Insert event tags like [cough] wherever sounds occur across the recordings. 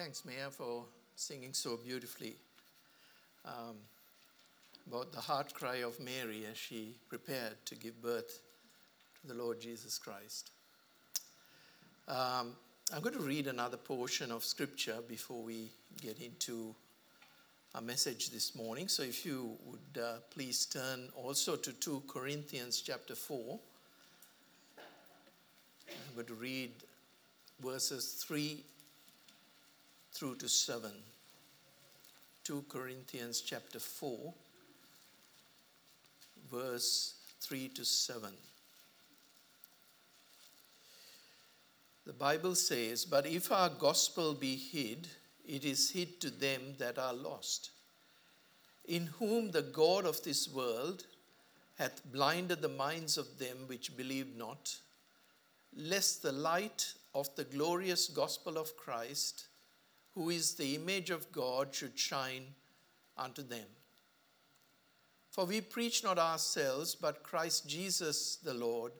Thanks, Maya, for singing so beautifully um, about the heart cry of Mary as she prepared to give birth to the Lord Jesus Christ. Um, I'm going to read another portion of scripture before we get into our message this morning. So if you would uh, please turn also to 2 Corinthians chapter 4. I'm going to read verses 3 through to 7. 2 Corinthians chapter 4, verse 3 to 7. The Bible says, But if our gospel be hid, it is hid to them that are lost, in whom the God of this world hath blinded the minds of them which believe not, lest the light of the glorious gospel of Christ, who is the image of God, should shine unto them. For we preach not ourselves, but Christ Jesus the Lord,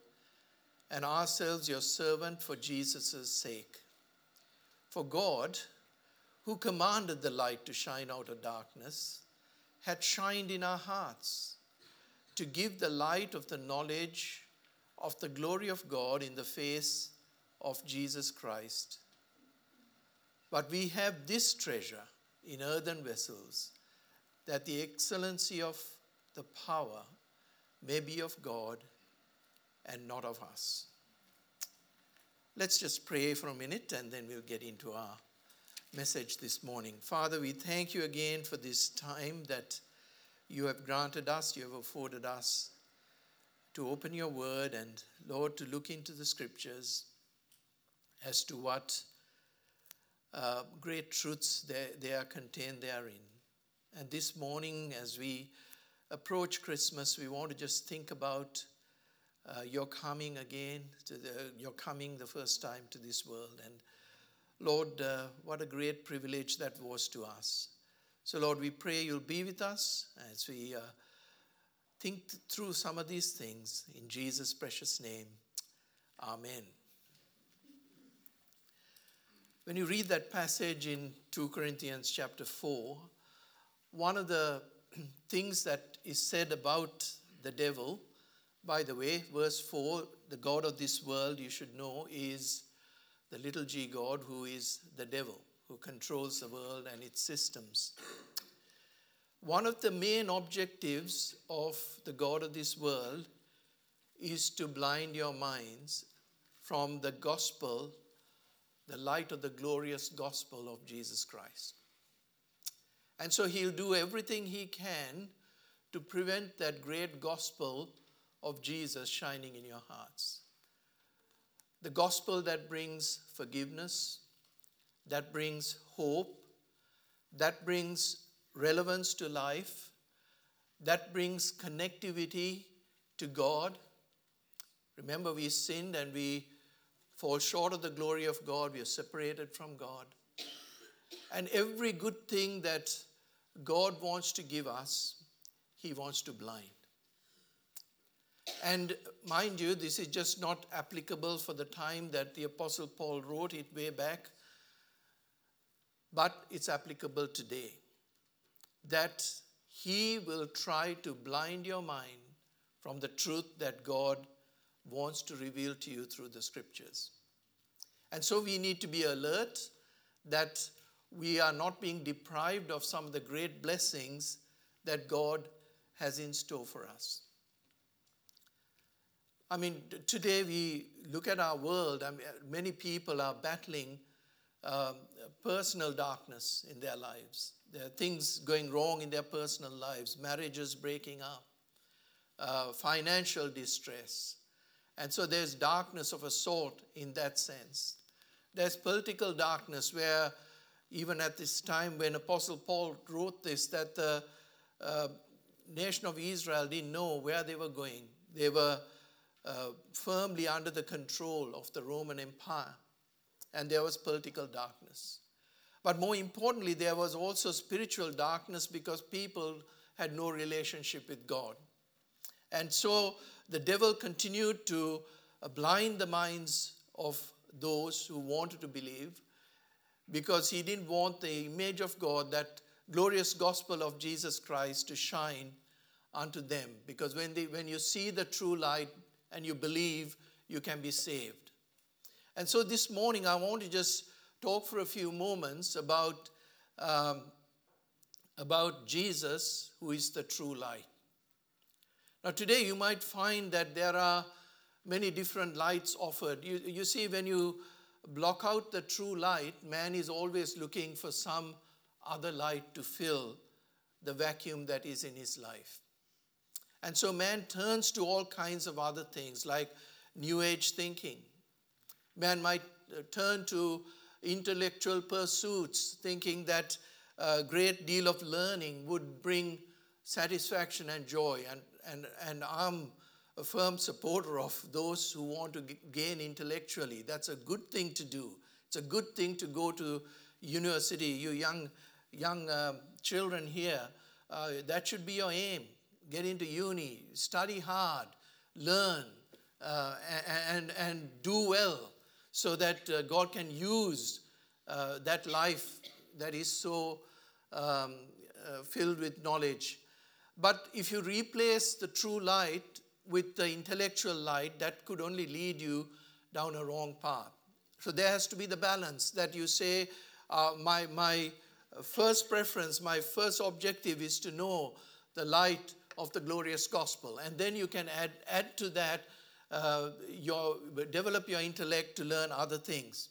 and ourselves your servant for Jesus' sake. For God, who commanded the light to shine out of darkness, had shined in our hearts to give the light of the knowledge of the glory of God in the face of Jesus Christ. But we have this treasure in earthen vessels, that the excellency of the power may be of God and not of us. Let's just pray for a minute and then we'll get into our message this morning. Father, we thank you again for this time that you have granted us, you have afforded us to open your word and, Lord, to look into the scriptures as to what uh, great truths they, they are contained therein. And this morning, as we approach Christmas, we want to just think about uh, your coming again, to the, your coming the first time to this world. And Lord, uh, what a great privilege that was to us. So, Lord, we pray you'll be with us as we uh, think through some of these things. In Jesus' precious name, Amen. When you read that passage in 2 Corinthians chapter 4, one of the [clears throat] things that is said about the devil, by the way, verse 4, the God of this world, you should know, is the little g God who is the devil, who controls the world and its systems. One of the main objectives of the God of this world is to blind your minds from the gospel the light of the glorious gospel of Jesus Christ. And so he'll do everything he can to prevent that great gospel of Jesus shining in your hearts. The gospel that brings forgiveness, that brings hope, that brings relevance to life, that brings connectivity to God. Remember, we sinned and we fall short of the glory of God. We are separated from God. And every good thing that God wants to give us, He wants to blind. And mind you, this is just not applicable for the time that the Apostle Paul wrote it way back, but it's applicable today. That he will try to blind your mind from the truth that God wants to reveal to you through the scriptures. And so we need to be alert that we are not being deprived of some of the great blessings that God has in store for us. I mean, today we look at our world, I mean, many people are battling um, personal darkness in their lives. There are things going wrong in their personal lives, marriages breaking up, uh, financial distress, and so there's darkness of a sort in that sense. There's political darkness where, even at this time when Apostle Paul wrote this, that the uh, nation of Israel didn't know where they were going. They were uh, firmly under the control of the Roman Empire, and there was political darkness. But more importantly, there was also spiritual darkness because people had no relationship with God. And so the devil continued to blind the minds of those who wanted to believe because he didn't want the image of God, that glorious gospel of Jesus Christ, to shine unto them. Because when, they, when you see the true light and you believe, you can be saved. And so this morning, I want to just talk for a few moments about, um, about Jesus, who is the true light. Now, today you might find that there are many different lights offered. You, you see, when you block out the true light, man is always looking for some other light to fill the vacuum that is in his life. And so man turns to all kinds of other things like New Age thinking. Man might uh, turn to intellectual pursuits, thinking that a great deal of learning would bring satisfaction and joy. And, and, and I'm a firm supporter of those who want to gain intellectually. That's a good thing to do. It's a good thing to go to university. You young, young uh, children here, uh, that should be your aim. Get into uni, study hard, learn, uh, and, and do well so that uh, God can use uh, that life that is so um, uh, filled with knowledge. But if you replace the true light with the intellectual light, that could only lead you down a wrong path. So there has to be the balance that you say, uh, my, my first preference, my first objective is to know the light of the glorious gospel. And then you can add, add to that, uh, your, develop your intellect to learn other things.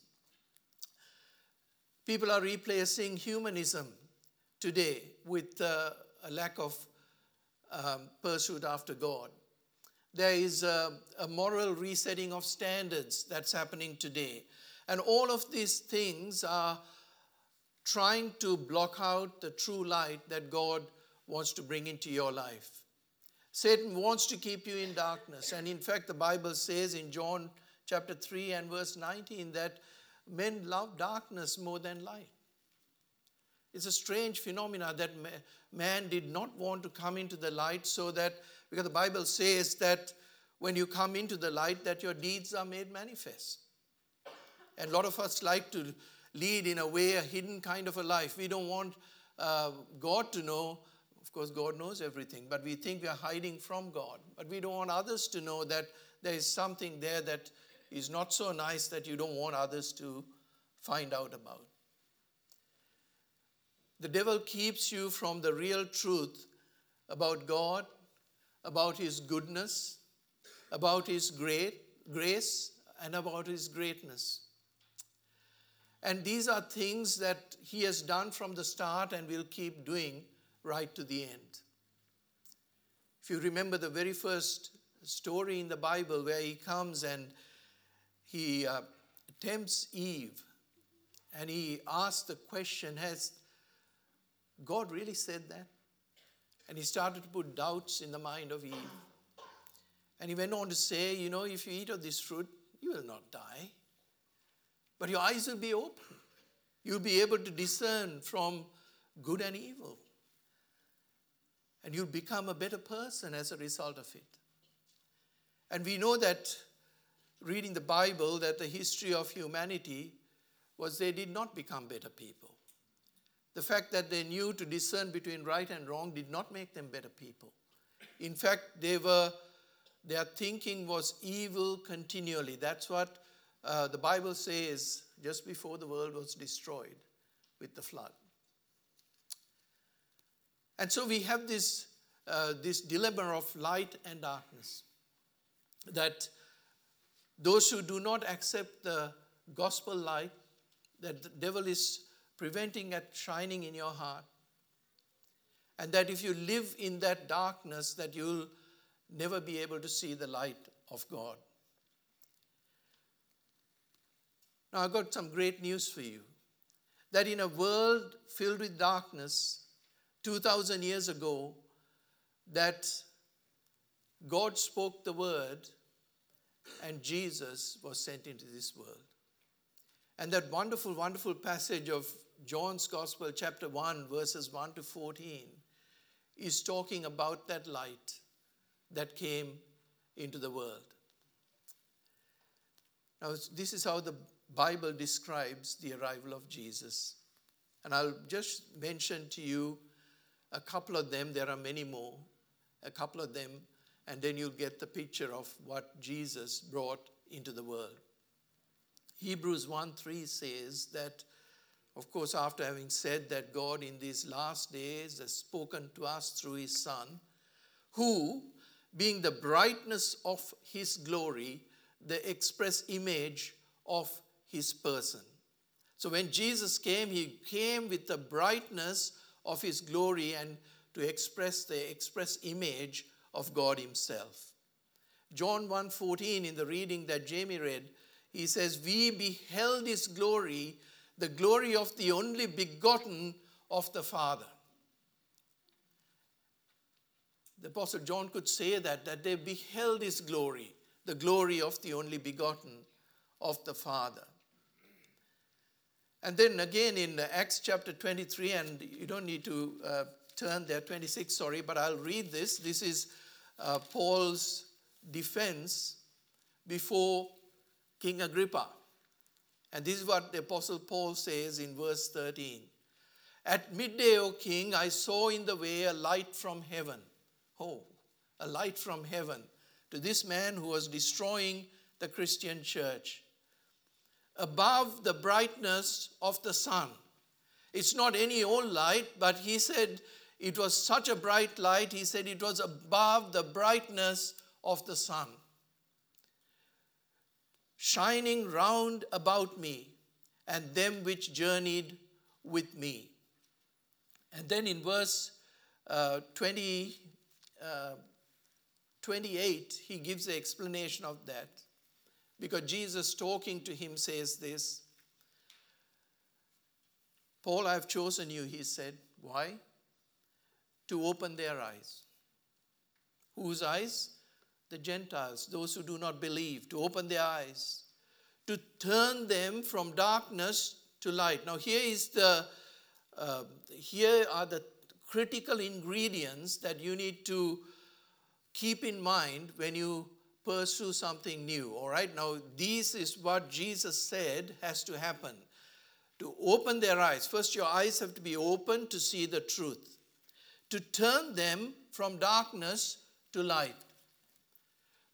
People are replacing humanism today with uh, a lack of um, pursuit after God. There is a, a moral resetting of standards that's happening today. And all of these things are trying to block out the true light that God wants to bring into your life. Satan wants to keep you in darkness. And in fact, the Bible says in John chapter 3 and verse 19 that men love darkness more than light. It's a strange phenomenon that man did not want to come into the light so that because the Bible says that when you come into the light, that your deeds are made manifest. And a lot of us like to lead in a way, a hidden kind of a life. We don't want uh, God to know. Of course, God knows everything, but we think we are hiding from God. But we don't want others to know that there is something there that is not so nice that you don't want others to find out about. The devil keeps you from the real truth about God about his goodness, about his great grace, and about his greatness. And these are things that he has done from the start and will keep doing right to the end. If you remember the very first story in the Bible where he comes and he uh, tempts Eve and he asks the question Has God really said that? And he started to put doubts in the mind of Eve. And he went on to say, You know, if you eat of this fruit, you will not die. But your eyes will be open. You'll be able to discern from good and evil. And you'll become a better person as a result of it. And we know that reading the Bible, that the history of humanity was they did not become better people. The fact that they knew to discern between right and wrong did not make them better people. In fact, they were, their thinking was evil continually. That's what uh, the Bible says just before the world was destroyed with the flood. And so we have this, uh, this dilemma of light and darkness. That those who do not accept the gospel light, that the devil is preventing it shining in your heart. And that if you live in that darkness, that you'll never be able to see the light of God. Now, I've got some great news for you. That in a world filled with darkness, 2,000 years ago, that God spoke the word and Jesus was sent into this world. And that wonderful, wonderful passage of John's Gospel, chapter 1, verses 1 to 14, is talking about that light that came into the world. Now, this is how the Bible describes the arrival of Jesus. And I'll just mention to you a couple of them. There are many more. A couple of them, and then you'll get the picture of what Jesus brought into the world. Hebrews 1 3 says that, of course, after having said that God in these last days has spoken to us through his Son, who, being the brightness of his glory, the express image of his person. So when Jesus came, he came with the brightness of his glory and to express the express image of God himself. John 1:14 in the reading that Jamie read, he says, "We beheld his glory, the glory of the only begotten of the Father." The apostle John could say that that they beheld his glory, the glory of the only begotten of the Father. And then again in Acts chapter 23, and you don't need to uh, turn there, 26, sorry, but I'll read this. This is uh, Paul's defense before King Agrippa. And this is what the Apostle Paul says in verse 13. At midday, O king, I saw in the way a light from heaven. Oh, a light from heaven to this man who was destroying the Christian church above the brightness of the sun. It's not any old light, but he said it was such a bright light, he said it was above the brightness of the sun, shining round about me and them which journeyed with me. And then in verse uh, 20, uh, 28, he gives the explanation of that. Because Jesus talking to him says this Paul, I've chosen you, he said. Why? To open their eyes. Whose eyes? The Gentiles, those who do not believe, to open their eyes, to turn them from darkness to light. Now, here is the uh, here are the critical ingredients that you need to keep in mind when you pursue something new. All right, now this is what Jesus said has to happen to open their eyes. First, your eyes have to be open to see the truth, to turn them from darkness to light.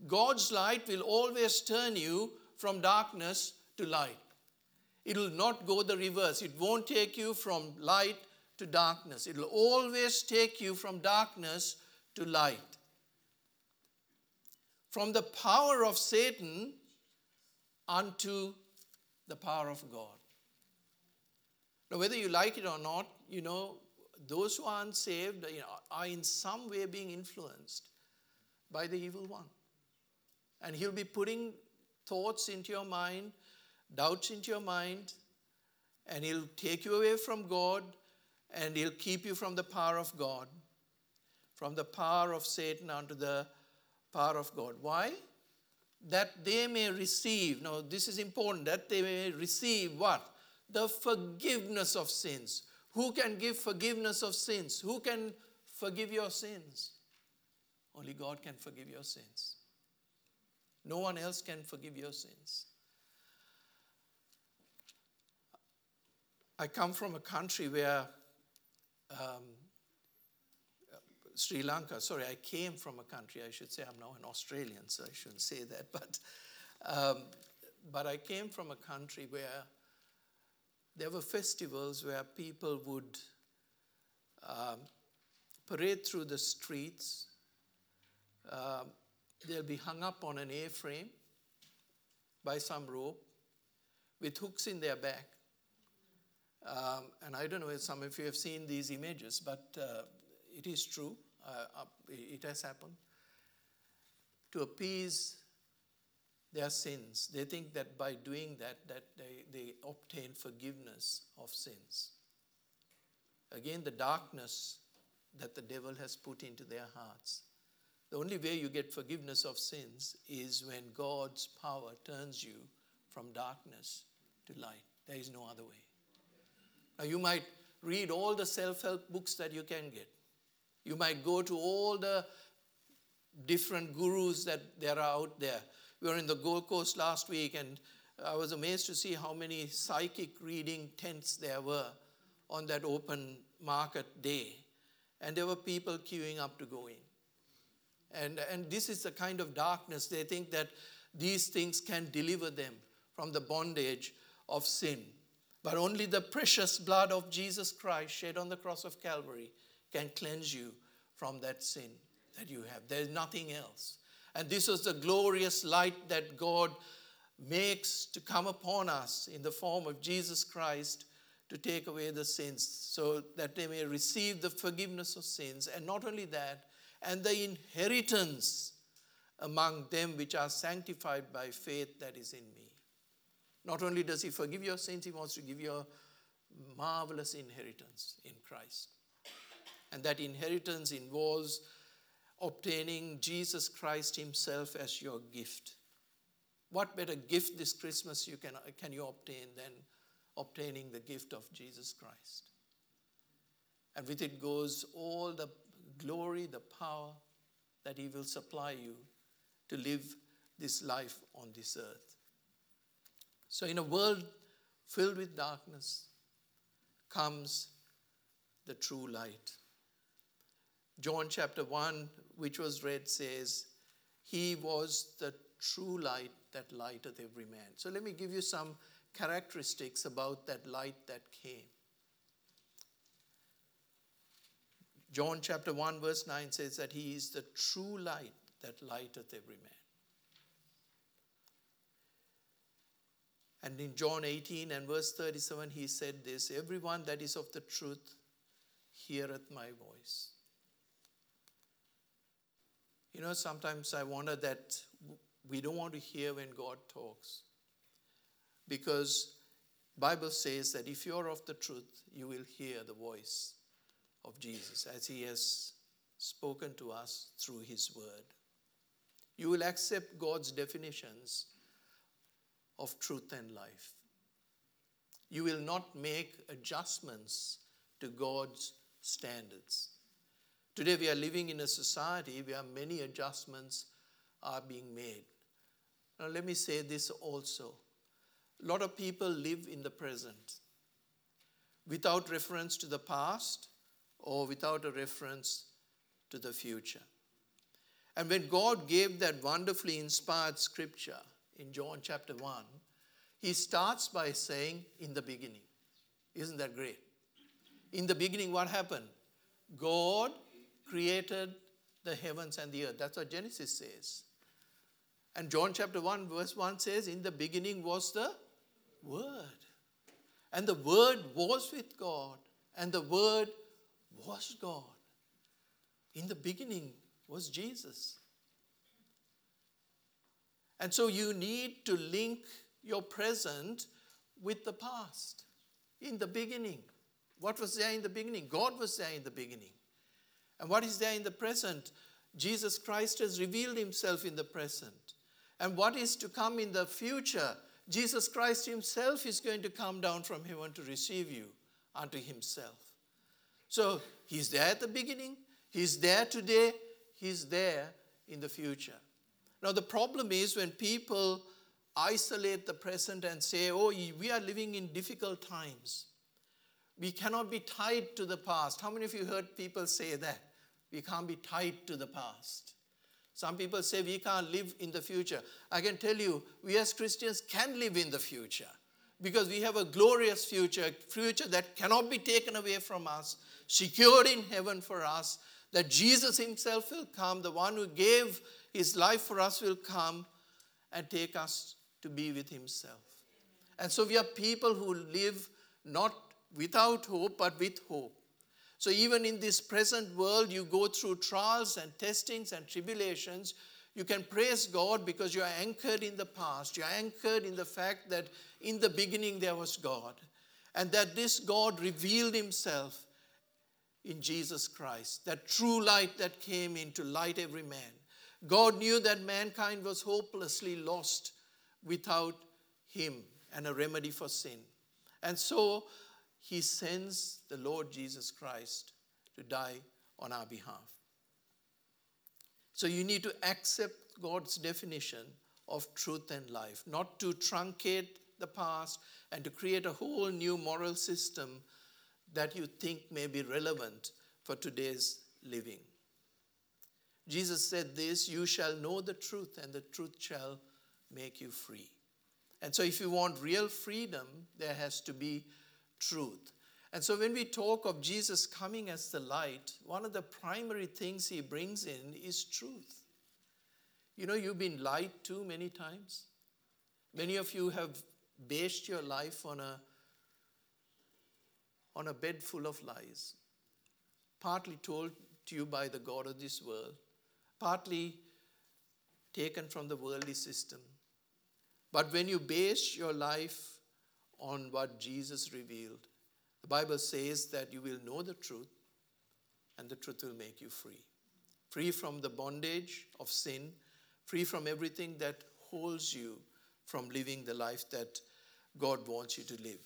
God's light will always turn you from darkness to light. It will not go the reverse. It won't take you from light to darkness. It will always take you from darkness to light from the power of Satan unto the power of God. Now, whether you like it or not, you know, those who are unsaved you know, are in some way being influenced by the evil one. And he'll be putting thoughts into your mind, doubts into your mind, and he'll take you away from God and he'll keep you from the power of God, from the power of Satan unto the power of God. Why? That they may receive, now this is important, that they may receive what? The forgiveness of sins. Who can give forgiveness of sins? Who can forgive your sins? Only God can forgive your sins. No one else can forgive your sins. I come from a country where um, Sri Lanka. Sorry, I came from a country. I should say I'm now an Australian, so I shouldn't say that. [laughs] But, um, but I came from a country where there were festivals where people would um, parade through the streets. Um, they'll be hung up on an A-frame by some rope with hooks in their back. Um, and I don't know if some of you have seen these images, but uh, it is true, uh, it has happened, to appease their sins. They think that by doing that, that they, they obtain forgiveness of sins. Again, the darkness that the devil has put into their hearts. The only way you get forgiveness of sins is when God's power turns you from darkness to light. There is no other way. Now, you might read all the self help books that you can get. You might go to all the different gurus that there are out there. We were in the Gold Coast last week, and I was amazed to see how many psychic reading tents there were on that open market day. And there were people queuing up to go in. And, and this is the kind of darkness. They think that these things can deliver them from the bondage of sin. But only the precious blood of Jesus Christ shed on the cross of Calvary can cleanse you from that sin that you have. There's nothing else. And this was the glorious light that God makes to come upon us in the form of Jesus Christ to take away the sins so that they may receive the forgiveness of sins. And not only that, and the inheritance among them which are sanctified by faith that is in me. Not only does He forgive your sins, He wants to give you a marvelous inheritance in Christ. And that inheritance involves obtaining Jesus Christ Himself as your gift. What better gift this Christmas you can, can you obtain than obtaining the gift of Jesus Christ? And with it goes all the glory, the power that He will supply you to live this life on this earth. So, in a world filled with darkness comes the true light. John chapter 1, which was read, says, He was the true light that lighteth every man. So let me give you some characteristics about that light that came. John chapter 1, verse 9 says that He is the true light that lighteth every man. And in John 18 and verse 37, he said this Everyone that is of the truth heareth my voice. You know, sometimes I wonder that we don't want to hear when God talks. Because Bible says that if you're of the truth, you will hear the voice of Jesus as he has spoken to us through his word. You will accept God's definitions of truth and life. You will not make adjustments to God's standards. Today we are living in a society where many adjustments are being made. Now, let me say this also. A lot of people live in the present without reference to the past or without a reference to the future. And when God gave that wonderfully inspired scripture in John chapter 1, he starts by saying, In the beginning. Isn't that great? In the beginning, what happened? God created the heavens and the earth. That's what Genesis says. And John chapter 1, verse 1 says, In the beginning was the Word. And the Word was with God. And the Word was God. In the beginning was Jesus. And so you need to link your present with the past. In the beginning. What was there in the beginning? God was there in the beginning. And what is there in the present? Jesus Christ has revealed himself in the present. And what is to come in the future? Jesus Christ himself is going to come down from heaven to receive you unto himself. So he's there at the beginning, he's there today, he's there in the future. Now, the problem is when people isolate the present and say, oh, we are living in difficult times. We cannot be tied to the past. How many of you heard people say that? We can't be tied to the past. Some people say we can't live in the future. I can tell you, we as Christians can live in the future because we have a glorious future, a future that cannot be taken away from us, secured in heaven for us, that Jesus Himself will come, the one who gave His life for us will come and take us to be with Himself. And so we are people who live not without hope, but with hope. So, even in this present world, you go through trials and testings and tribulations. You can praise God because you are anchored in the past. You are anchored in the fact that in the beginning there was God, and that this God revealed Himself in Jesus Christ, that true light that came in to light every man. God knew that mankind was hopelessly lost without Him and a remedy for sin. And so he sends the Lord Jesus Christ to die on our behalf. So you need to accept God's definition of truth and life, not to truncate the past and to create a whole new moral system that you think may be relevant for today's living. Jesus said this You shall know the truth, and the truth shall make you free. And so, if you want real freedom, there has to be truth. And so, when we talk of Jesus coming as the light, one of the primary things he brings in is truth. You know, you've been lied to many times. Many of you have based your life on a, on a bed full of lies, partly told to you by the God of this world, partly taken from the worldly system. But when you base your life on what Jesus revealed, the Bible says that you will know the truth and the truth will make you free. Free from the bondage of sin, free from everything that holds you from living the life that God wants you to live.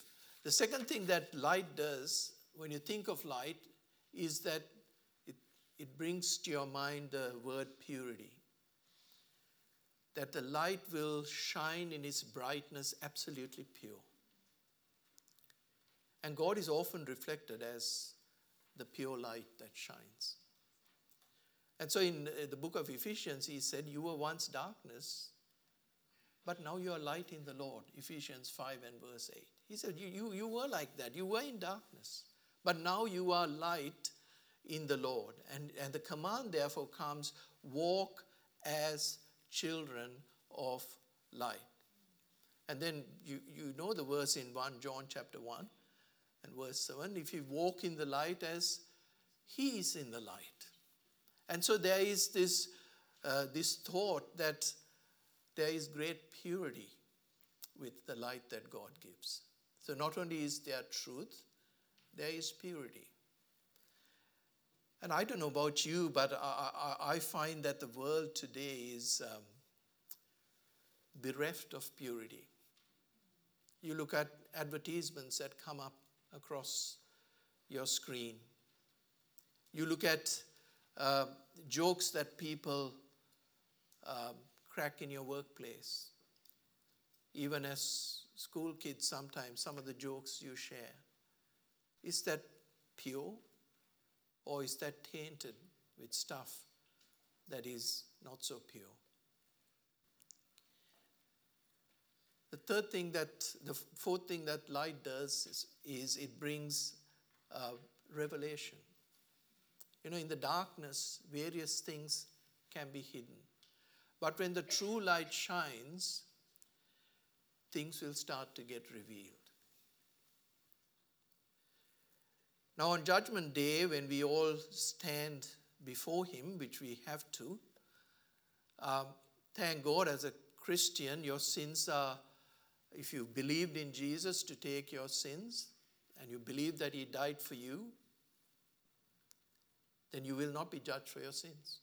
The second thing that light does, when you think of light, is that it, it brings to your mind the word purity. That the light will shine in its brightness absolutely pure. And God is often reflected as the pure light that shines. And so in uh, the book of Ephesians, he said, You were once darkness, but now you are light in the Lord. Ephesians 5 and verse 8. He said, you, you, you were like that. You were in darkness, but now you are light in the Lord. And, and the command, therefore, comes walk as children of light. And then you, you know the verse in 1 John chapter 1 and verse 7 if you walk in the light as he is in the light. And so there is this, uh, this thought that there is great purity with the light that God gives. So not only is there truth, there is purity. And I don't know about you, but I, I, I find that the world today is um, bereft of purity. You look at advertisements that come up across your screen. You look at uh, jokes that people um, crack in your workplace. Even as school kids, sometimes some of the jokes you share. Is that pure or is that tainted with stuff that is not so pure? The third thing that, the fourth thing that light does is, is it brings uh, revelation. You know, in the darkness, various things can be hidden. But when the true light shines, things will start to get revealed. Now, on Judgment Day, when we all stand before Him, which we have to, um, thank God as a Christian, your sins are, if you believed in Jesus to take your sins and you believe that He died for you, then you will not be judged for your sins.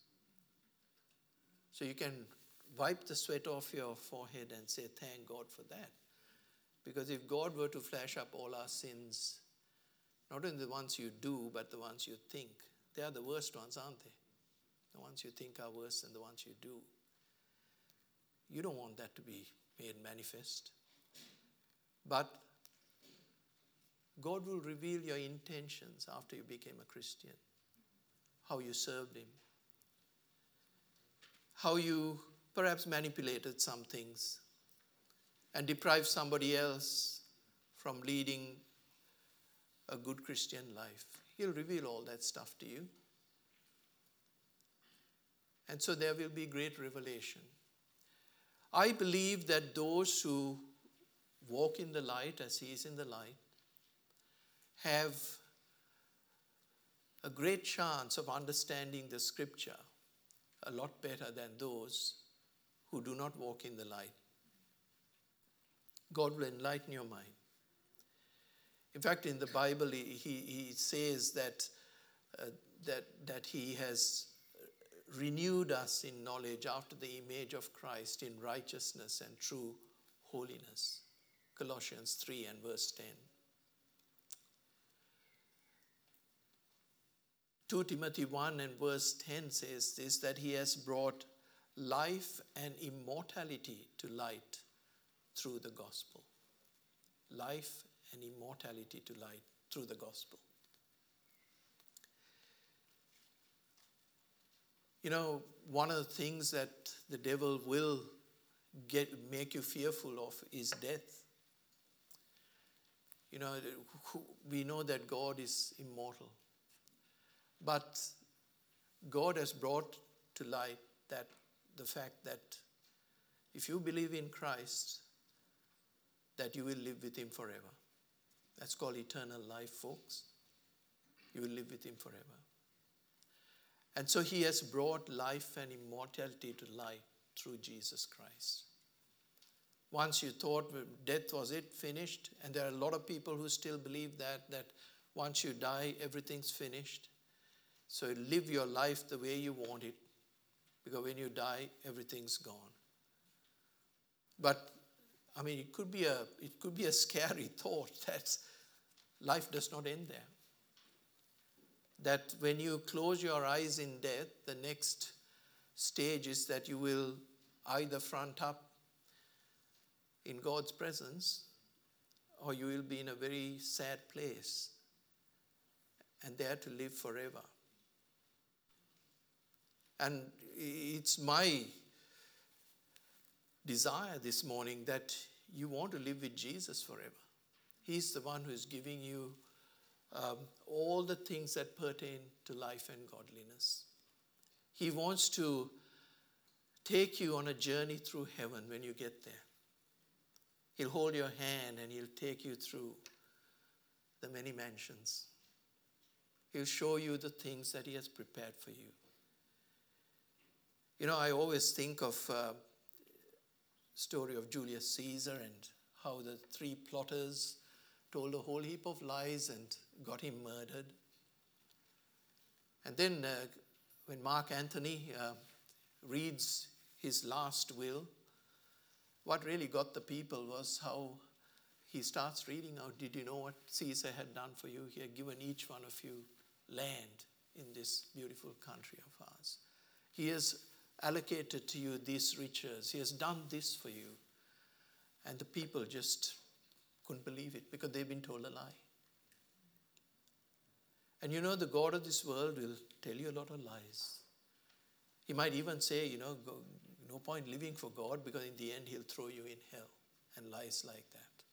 So you can wipe the sweat off your forehead and say, Thank God for that. Because if God were to flash up all our sins, not only the ones you do, but the ones you think, they are the worst ones, aren't they? The ones you think are worse than the ones you do. You don't want that to be made manifest. But God will reveal your intentions after you became a Christian, how you served Him, how you perhaps manipulated some things and deprived somebody else from leading a good Christian life. He'll reveal all that stuff to you. And so there will be great revelation. I believe that those who walk in the light as He is in the light have a great chance of understanding the scripture a lot better than those who do not walk in the light. God will enlighten your mind. In fact, in the Bible, he, he says that, uh, that, that He has renewed us in knowledge after the image of Christ in righteousness and true holiness. Colossians 3 and verse 10. 2 Timothy 1 and verse 10 says this that he has brought life and immortality to light through the gospel. Life and immortality to light through the gospel. You know, one of the things that the devil will get, make you fearful of is death. You know, we know that God is immortal. But God has brought to light that the fact that if you believe in Christ, that you will live with him forever. That's called eternal life, folks. You will live with him forever. And so he has brought life and immortality to light through Jesus Christ. Once you thought death was it, finished, and there are a lot of people who still believe that, that once you die, everything's finished. So live your life the way you want it, because when you die, everything's gone. But I mean, it could be a it could be a scary [laughs] thought that life does not end there. That when you close your eyes in death, the next stage is that you will either front up in God's presence or you will be in a very sad place and there to live forever. And it's my desire this morning that you want to live with Jesus forever. He's the one who is giving you um, all the things that pertain to life and godliness. He wants to take you on a journey through heaven when you get there. He'll hold your hand and he'll take you through the many mansions. He'll show you the things that he has prepared for you. You know, I always think of uh, story of Julius Caesar and how the three plotters told a whole heap of lies and got him murdered. And then uh, when Mark Antony uh, reads his last will, what really got the people was how he starts reading out, Did you know what Caesar had done for you? He had given each one of you land in this beautiful country of ours. He has allocated to you these riches. He has done this for you. And the people just couldn't believe it because they've been told a lie. And you know, the God of this world will tell you a lot of lies. He might even say, you know, go, no point living for God because in the end he'll throw you in hell and lies like that.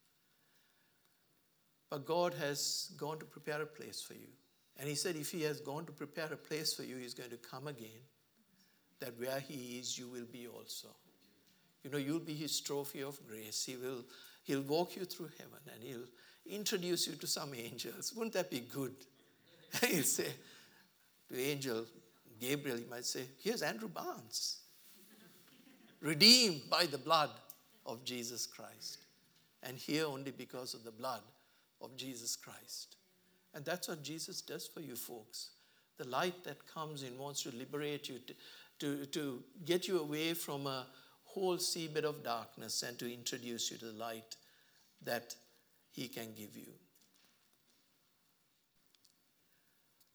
But God has gone to prepare a place for you. And he said, if he has gone to prepare a place for you, he's going to come again that where he is, you will be also. You know, you'll be his trophy of grace. He will he'll walk you through heaven and he'll introduce you to some angels. Wouldn't that be good? [laughs] he'll say to angel Gabriel, he might say, Here's Andrew Barnes, redeemed by the blood of Jesus Christ. And here only because of the blood of Jesus Christ. And that's what Jesus does for you folks. The light that comes in wants to liberate you, to, to, to get you away from a whole seabed of darkness and to introduce you to the light that He can give you.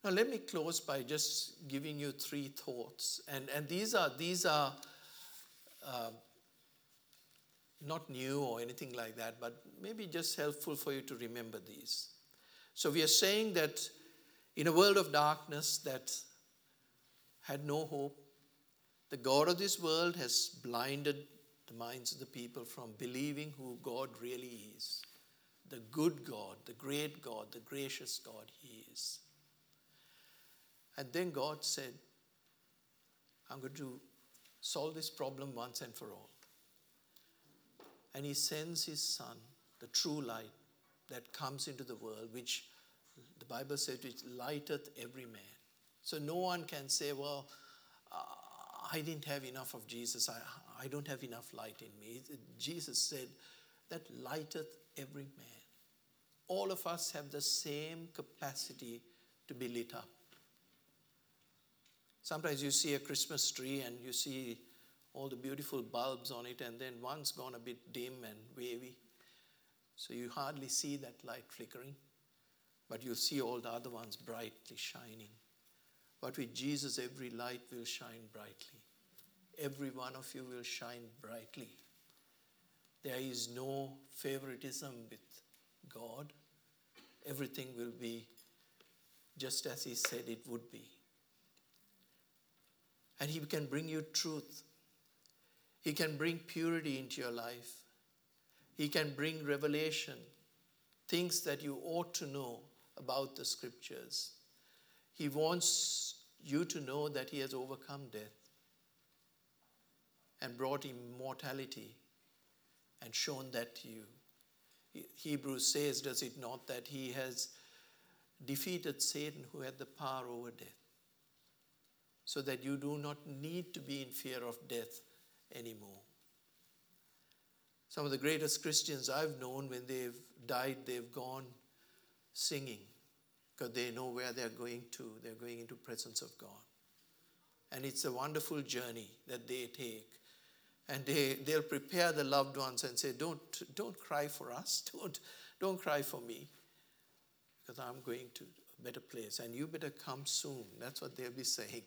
Now, let me close by just giving you three thoughts. And, and these are, these are uh, not new or anything like that, but maybe just helpful for you to remember these. So, we are saying that in a world of darkness that had no hope, the God of this world has blinded the minds of the people from believing who God really is the good God, the great God, the gracious God He is. And then God said, I'm going to solve this problem once and for all. And He sends His Son, the true light that comes into the world, which the Bible says, which lighteth every man. So no one can say, well, uh, I didn't have enough of Jesus. I, I don't have enough light in me. Jesus said, that lighteth every man. All of us have the same capacity to be lit up. Sometimes you see a Christmas tree and you see all the beautiful bulbs on it, and then one's gone a bit dim and wavy. So you hardly see that light flickering, but you see all the other ones brightly shining. But with Jesus, every light will shine brightly. every one of you will shine brightly. There is no favoritism with God. Everything will be just as He said it would be. And He can bring you truth. He can bring purity into your life. He can bring revelation, things that you ought to know about the scriptures. He wants you to know that He has overcome death and brought immortality and shown that to you. Hebrews says, does it not, that He has defeated Satan who had the power over death, so that you do not need to be in fear of death anymore. Some of the greatest Christians I've known, when they've died, they've gone singing because they know where they're going to. They're going into presence of God. And it's a wonderful journey that they take. And they, they'll prepare the loved ones and say, don't, don't cry for us. [laughs] Don't, don't cry for me because I'm going to a better place. And you better come soon. That's what they'll be saying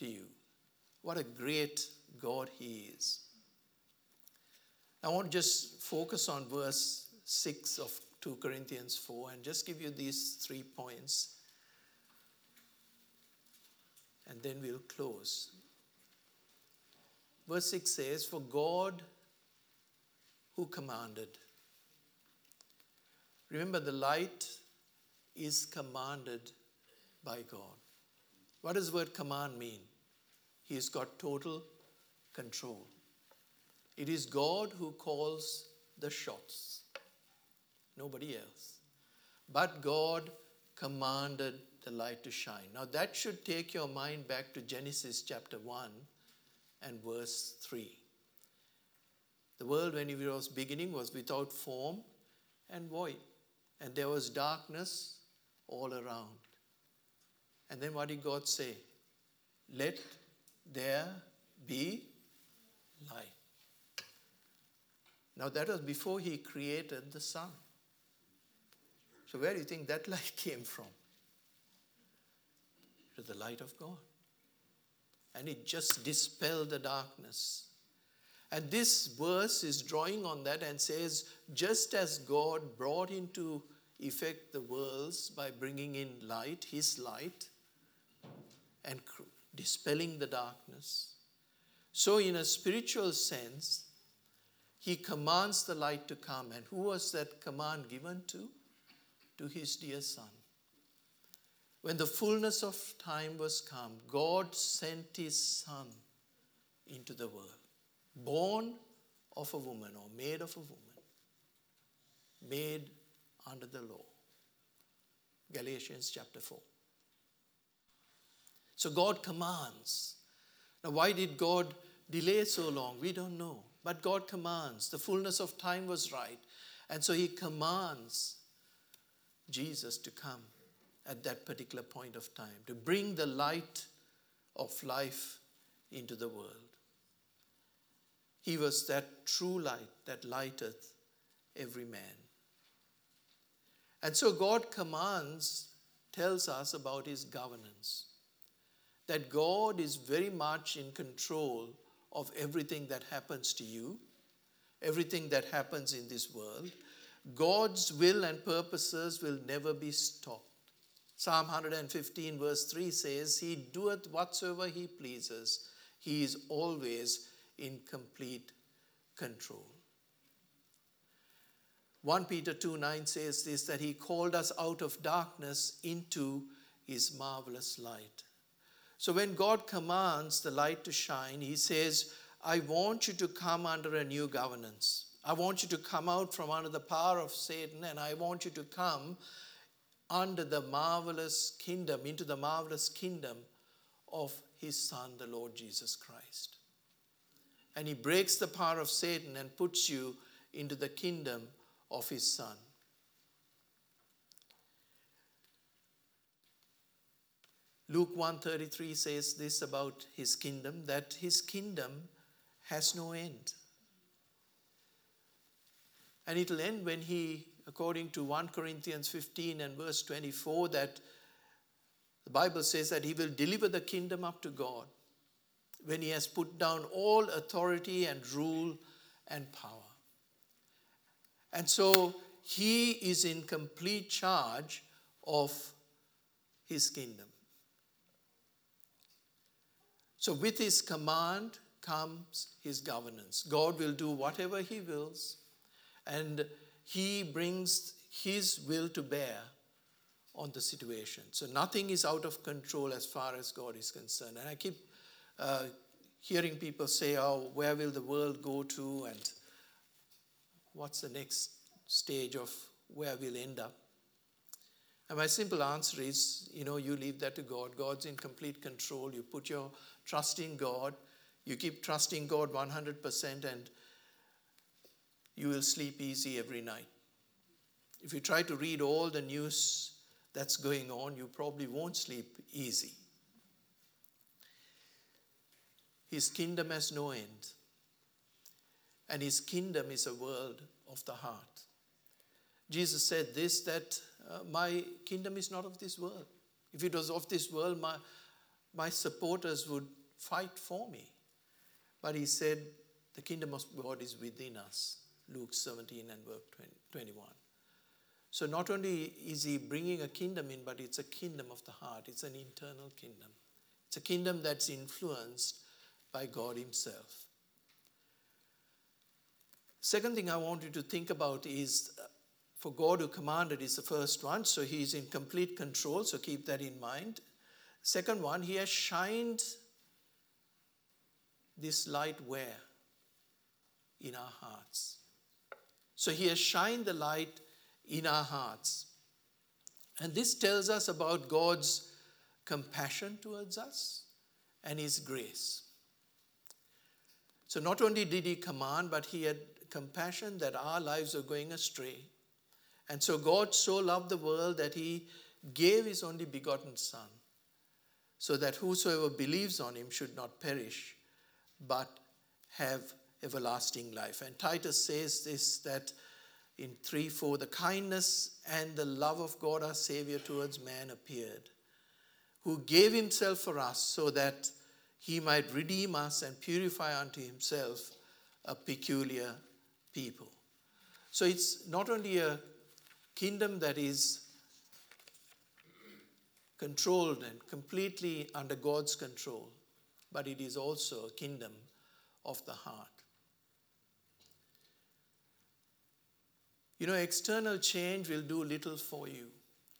to you. What a great God He is. I want to just focus on verse 6 of 2 Corinthians 4 and just give you these three points. And then we'll close. Verse 6 says, For God who commanded. Remember, the light is commanded by God. What does the word command mean? He's got total control. It is God who calls the shots, nobody else. But God commanded the light to shine. Now, that should take your mind back to Genesis chapter 1 and verse 3. The world, when it was beginning, was without form and void, and there was darkness all around. And then what did God say? Let there be light. Now, that was before he created the sun. So, where do you think that [laughs] light came from? To the light of God. And it just dispelled the darkness. And this verse is drawing on that and says, just as God brought into effect the worlds by bringing in light, His light, and dispelling the darkness, so in a spiritual sense, He commands the light to come. And who was that command given to? To His dear Son. When the fullness of time was come, God sent his Son into the world, born of a woman or made of a woman, made under the law. Galatians chapter 4. So God commands. Now, why did God delay so long? We don't know. But God commands. The fullness of time was right. And so He commands Jesus to come at that particular point of time, to bring the light of life into the world. He was that true light that lighteth every man. And so God commands, tells us about his governance. That God is very much in control of everything that happens to you, everything that happens in this world. God's will and purposes will never be stopped. Psalm 115, verse 3 says, He doeth whatsoever He pleases. He is always in complete control. 1 Peter 2 9 says this that He called us out of darkness into His marvelous light. So when God commands the light to shine, He says, I want you to come under a new governance. I want you to come out from under the power of Satan, and I want you to come under the marvelous kingdom, into the marvelous kingdom of his Son, the Lord Jesus Christ. And he breaks the power of Satan and puts you into the kingdom of his Son. Luke 133 says this about his kingdom that his kingdom has no end. And it'll end when he according to 1 Corinthians 15 and verse 24, that the Bible says that he will deliver the kingdom up to God. when he has put down all authority and rule and power. And so he is in complete charge of his kingdom. So, with his command comes his governance. God will do whatever he wills, and he brings his will to bear on the situation. So, nothing is out of control as far as God is concerned. And I keep uh, hearing people say, Oh, where will the world go to? And what's the next stage of where we'll end up? And my simple answer is, you know, you leave that to God. God's in complete control. You put your trust in God. You keep trusting God 100%, and you will sleep easy every night. If you try to read all the news that's going on, you probably won't sleep easy. His kingdom has no end. And his kingdom is a world of the heart. Jesus said this that uh, my kingdom is not of this world. If it was of this world, my, my supporters would fight for me. But he said, the kingdom of God is within us. Luke 17 and verse 21. So not only is he bringing a kingdom in, but it's a kingdom of the heart. It's an internal kingdom. It's a kingdom that's influenced by God himself. Second thing I want you to think about is uh, for God who commanded is the first one, so he's in complete control, so keep that in mind. Second one, he has shined this light where? In our hearts. So he has shined the light in our hearts. And this tells us about God's compassion towards us and his grace. So not only did he command, but he had compassion that our lives are going astray and so God so loved the world that he gave his only begotten Son, so that whosoever believes on him should not perish, but have everlasting life. And Titus says this that in 3 4, the kindness and the love of God our Savior towards man appeared, who gave himself for us so that he might redeem us and purify unto himself a peculiar people. So it's not only a kingdom that is controlled and completely under God's control, but it is also a kingdom of the heart. You know, external change will do little for you,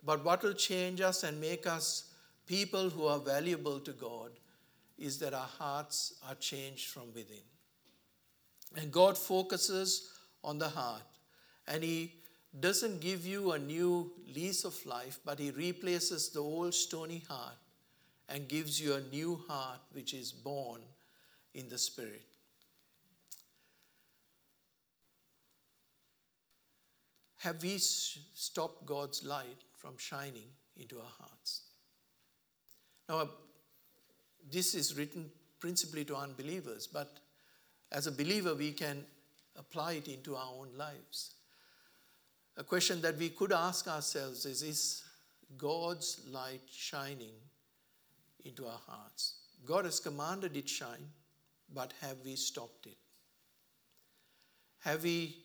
but what will change us and make us people who are valuable to God is that our hearts are changed from within. And God focuses on the heart, and He doesn't give you a new lease of life, but He replaces the old stony heart and gives you a new heart which is born in the Spirit. Have we stopped God's light from shining into our hearts? Now, uh, this is written principally to unbelievers, but as a believer, we can apply it into our own lives. A question that we could ask ourselves is Is God's light shining into our hearts? God has commanded it shine, but have we stopped it? Have we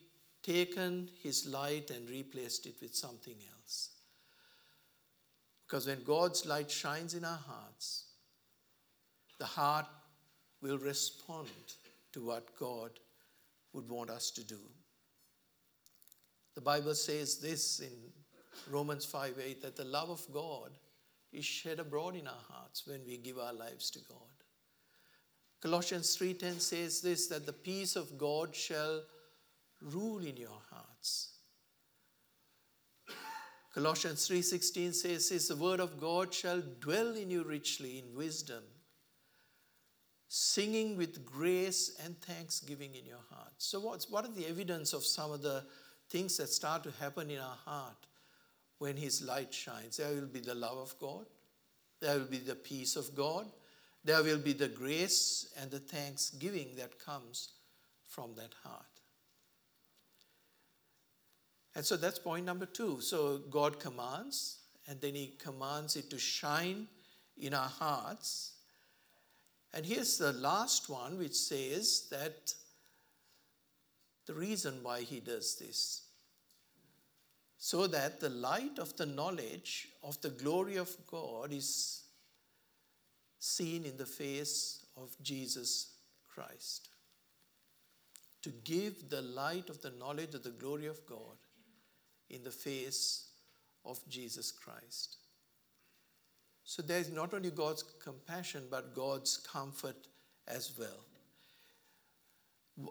taken his light and replaced it with something else? Because when God's light shines in our hearts, the heart will respond to what God would want us to do. The Bible says this in Romans 5 8 that the love of God is shed abroad in our hearts when we give our lives to God. Colossians 3:10 says this that the peace of God shall rule in your hearts. Colossians 3:16 says this the word of God shall dwell in you richly in wisdom singing with grace and thanksgiving in your heart. So what's what are the evidence of some of the things that start to happen in our heart when His light shines. There will be the love of God, there will be the peace of God, there will be the grace and the thanksgiving that comes from that heart. And so that's point number two. So God commands, and then He commands it to shine in our hearts. And here's the last one, which says that the reason why he does this so that the light of the knowledge of the glory of God is seen in the face of Jesus Christ. To give the light of the knowledge of the glory of God in the face of Jesus Christ. So there's not only God's compassion, but God's comfort as well.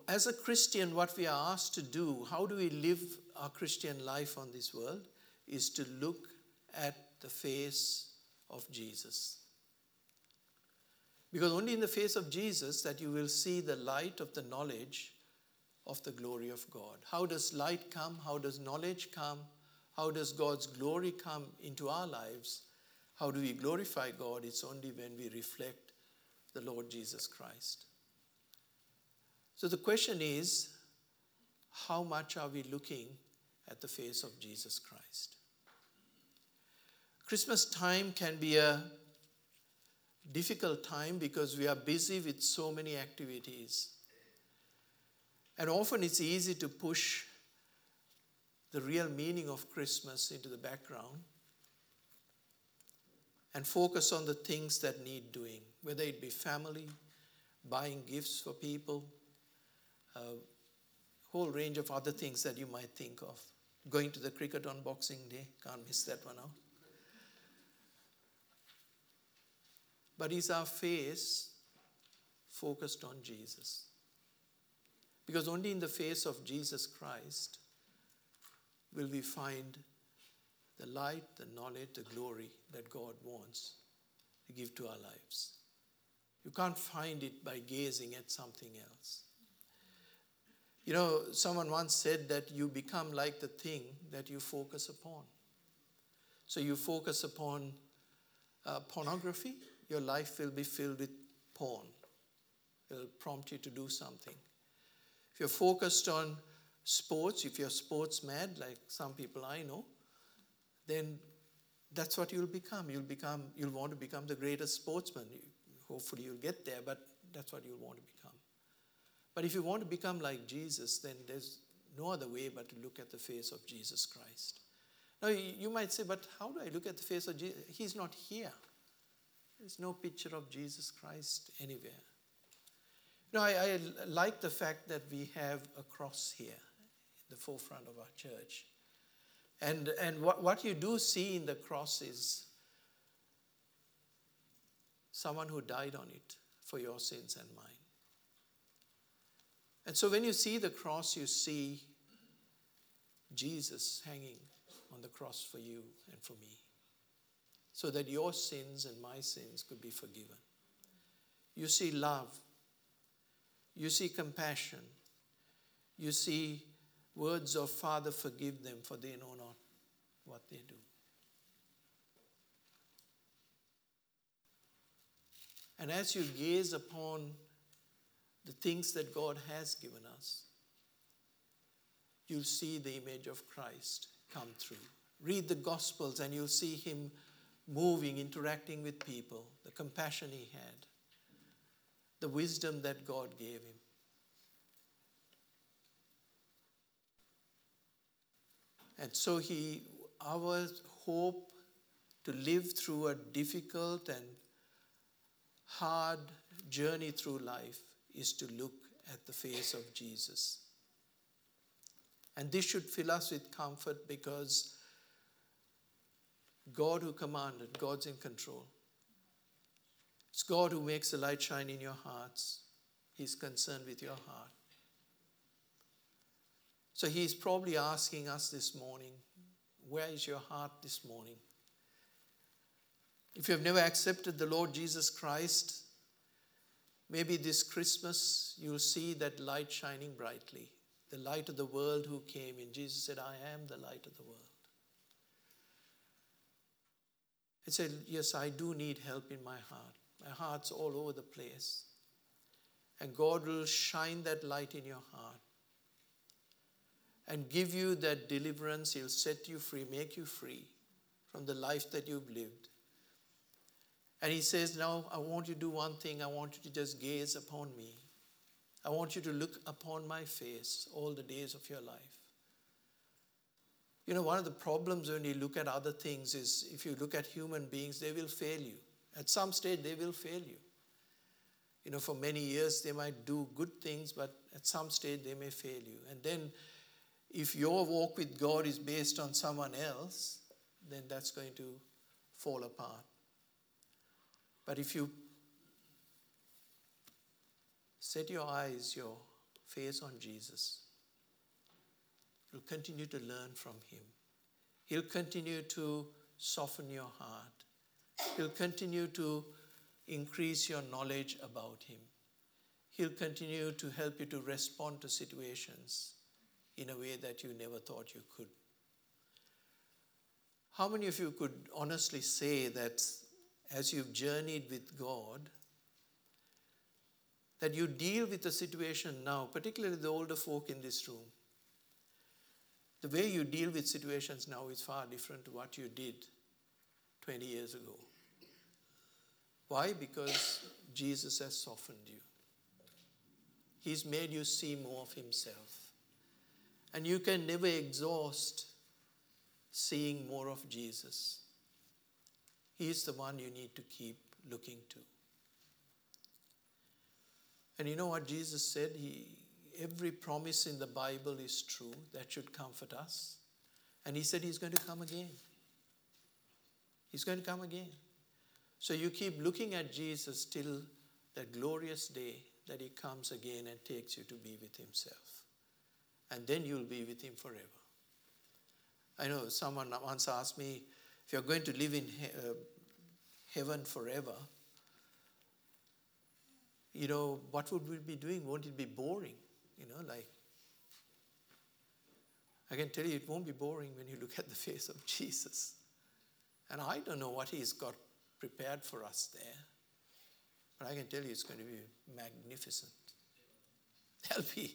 As a Christian, what we are asked to do, how do we live our Christian life on this world, is to look at the face of Jesus. Because only in the face of Jesus that you will see the light of the knowledge of the glory of God. How does light come? How does knowledge come? How does God's glory come into our lives? How do we glorify God? It's only when we reflect the Lord Jesus Christ. So the question is how much are we looking at the face of Jesus Christ? Christmas time can be a difficult time because we are busy with so many activities. And often it's easy to push the real meaning of Christmas into the background and focus on the things that need doing, whether it be family, buying gifts for people, a whole range of other things that you might think of. Going to the cricket on Boxing Day, can't miss that one out. But is our face focused on Jesus? Because only in the face of Jesus Christ will we find the light, the knowledge, the glory that God wants to give to our lives. You can't find it by gazing at something else. You know, someone once said that you become like the thing that you focus upon. So you focus upon uh, pornography, your life will be filled with porn. It'll prompt you to do something. If you're focused on sports, if you're sports mad, like some people I know, then that's what you'll become. You'll become you'll want to become the greatest sportsman. Hopefully you'll get there, but that's what you'll want to become. But if you want to become like Jesus, then there's no other way but to look at the face of Jesus Christ. Now you might say, but how do I look at the face of Jesus? He's not here. There's no picture of Jesus Christ anywhere. You know, I, I like the fact that we have a cross here in the forefront of our church. And, and what, what you do see in the cross is someone who died on it for your sins and mine. And so when you see the cross, you see Jesus hanging on the cross for you and for me, so that your sins and my sins could be forgiven. You see love, you see compassion, you see words of Father, forgive them, for they know not what they do. And as you gaze upon the things that God has given us, you'll see the image of Christ come through. Read the Gospels and you'll see him moving, interacting with people, the compassion he had, the wisdom that God gave him. And so he, our hope to live through a difficult and hard journey through life is to look at the face of Jesus. And this should fill us with comfort because God who commanded, God's in control. It's God who makes the light shine in your hearts. He's concerned with your heart. So he's probably asking us this morning, where is your heart this morning? If you have never accepted the Lord Jesus Christ, Maybe this Christmas you'll see that light shining brightly, the light of the world who came in. Jesus said, I am the light of the world. He said, Yes, I do need help in my heart. My heart's all over the place. And God will shine that light in your heart and give you that deliverance. He'll set you free, make you free from the life that you've lived And he says, Now I want you to do one thing. I want you to just gaze upon me. I want you to look upon my face all the days of your life. You know, one of the problems when you look at other things is if you look at human beings, they will fail you. At some stage, they will fail you. You know, for many years, they might do good things, but at some stage, they may fail you. And then, if your walk with God is based on someone else, then that's going to fall apart. But if you set your eyes, your face on Jesus, you'll continue to learn from Him. He'll continue to soften your heart. He'll continue to increase your knowledge about Him. He'll continue to help you to respond to situations in a way that you never thought you could. How many of you could honestly say that as you've journeyed with God, that you deal with the situation now, particularly the older folk in this room, the way you deal with situations now is far different to what you did 20 years ago. Why? Because Jesus has softened you. He's made you see more of Himself. And you can never exhaust seeing more of Jesus. He is the one you need to keep looking to. And you know what Jesus said? He, every promise in the Bible is true. That should comfort us. And He said He's going to come again. He's going to come again. So you keep looking at Jesus till that glorious day that He comes again and takes you to be with Himself. And then you'll be with Him forever. I know someone once asked me, if you're going to live in he- uh, heaven forever, you know, what would we be doing? Won't it be boring? You know, like, I can tell you it won't be boring when you look at the [laughs] face of Jesus. And I don't know what he's got prepared for us there, but I can tell you it's going to be magnificent. There'll be,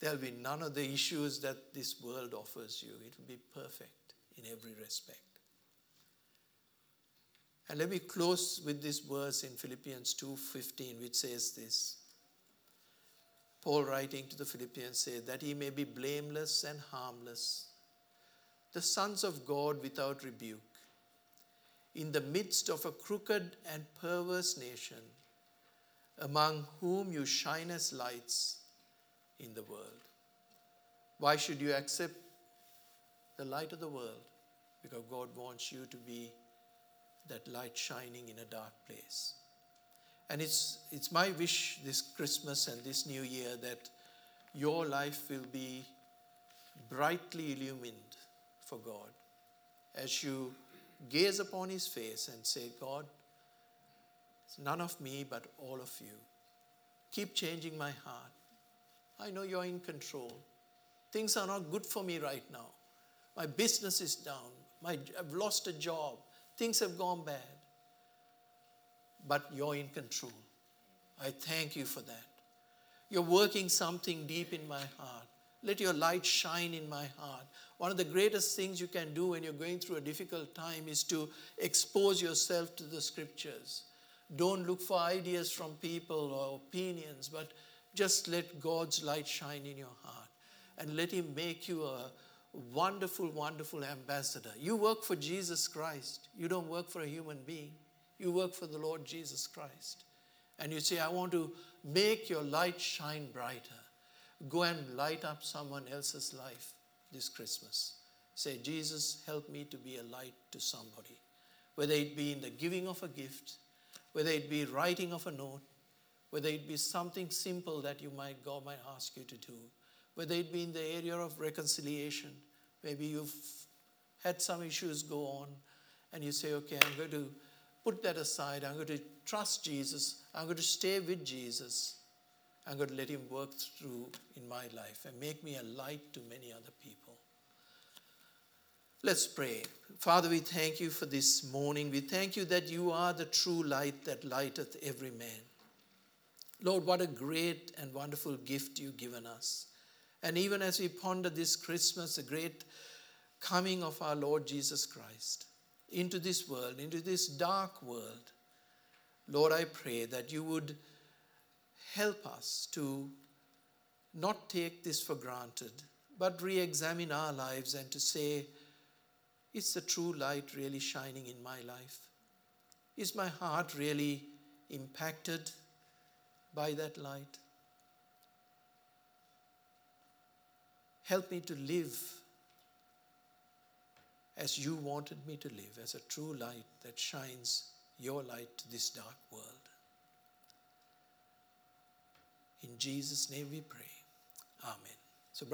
there'll be none of the issues that this world offers you. It will be perfect in every respect. And let me close with this verse in Philippians 2:15 which says this. Paul writing to the Philippians said that he may be blameless and harmless, the sons of God without rebuke, in the midst of a crooked and perverse nation, among whom you shine as lights in the world. Why should you accept the light of the world? Because God wants you to be that light shining in a dark place. And it's, it's my wish this Christmas and this new year that your life will be brightly illumined for God as you gaze upon His face and say, God, it's none of me but all of you. Keep changing my heart. I know you're in control. Things are not good for me right now. My business is down. My, I've lost a job. Things have gone bad. But you're in control. I thank you for that. You're working something deep in my heart. Let your light shine in my heart. One of the greatest things you can do when you're going through a difficult time is to expose yourself to the scriptures. Don't look for ideas from people or opinions, but just let God's light shine in your heart and let Him make you a wonderful, wonderful ambassador. You work for Jesus Christ, you don't work for a human being, you work for the Lord Jesus Christ. And you say, I want to make your light shine brighter. Go and light up someone else's life this Christmas. Say, Jesus, help me to be a light to somebody. Whether it be in the giving of a gift, whether it be writing of a note, whether it be something simple that you might God might ask you to do, whether it be in the area of reconciliation, maybe you've had some issues go on, and you say, okay, I'm going to put that aside. I'm going to trust Jesus. I'm going to stay with Jesus. I'm going to let Him work through in my life and make me a light to many other people. Let's pray. Father, we thank you for this morning. We thank you that you are the true light that lighteth every man. Lord, what a great and wonderful gift you've given us. And even as we ponder this Christmas, the great coming of our Lord Jesus Christ into this world, into this dark world, Lord, I pray that you would help us to not take this for granted, but re examine our lives and to say, is the true light really shining in my life? Is my heart really impacted by that light? Help me to live as you wanted me to live, as a true light that shines your light to this dark world. In Jesus' name we pray. Amen.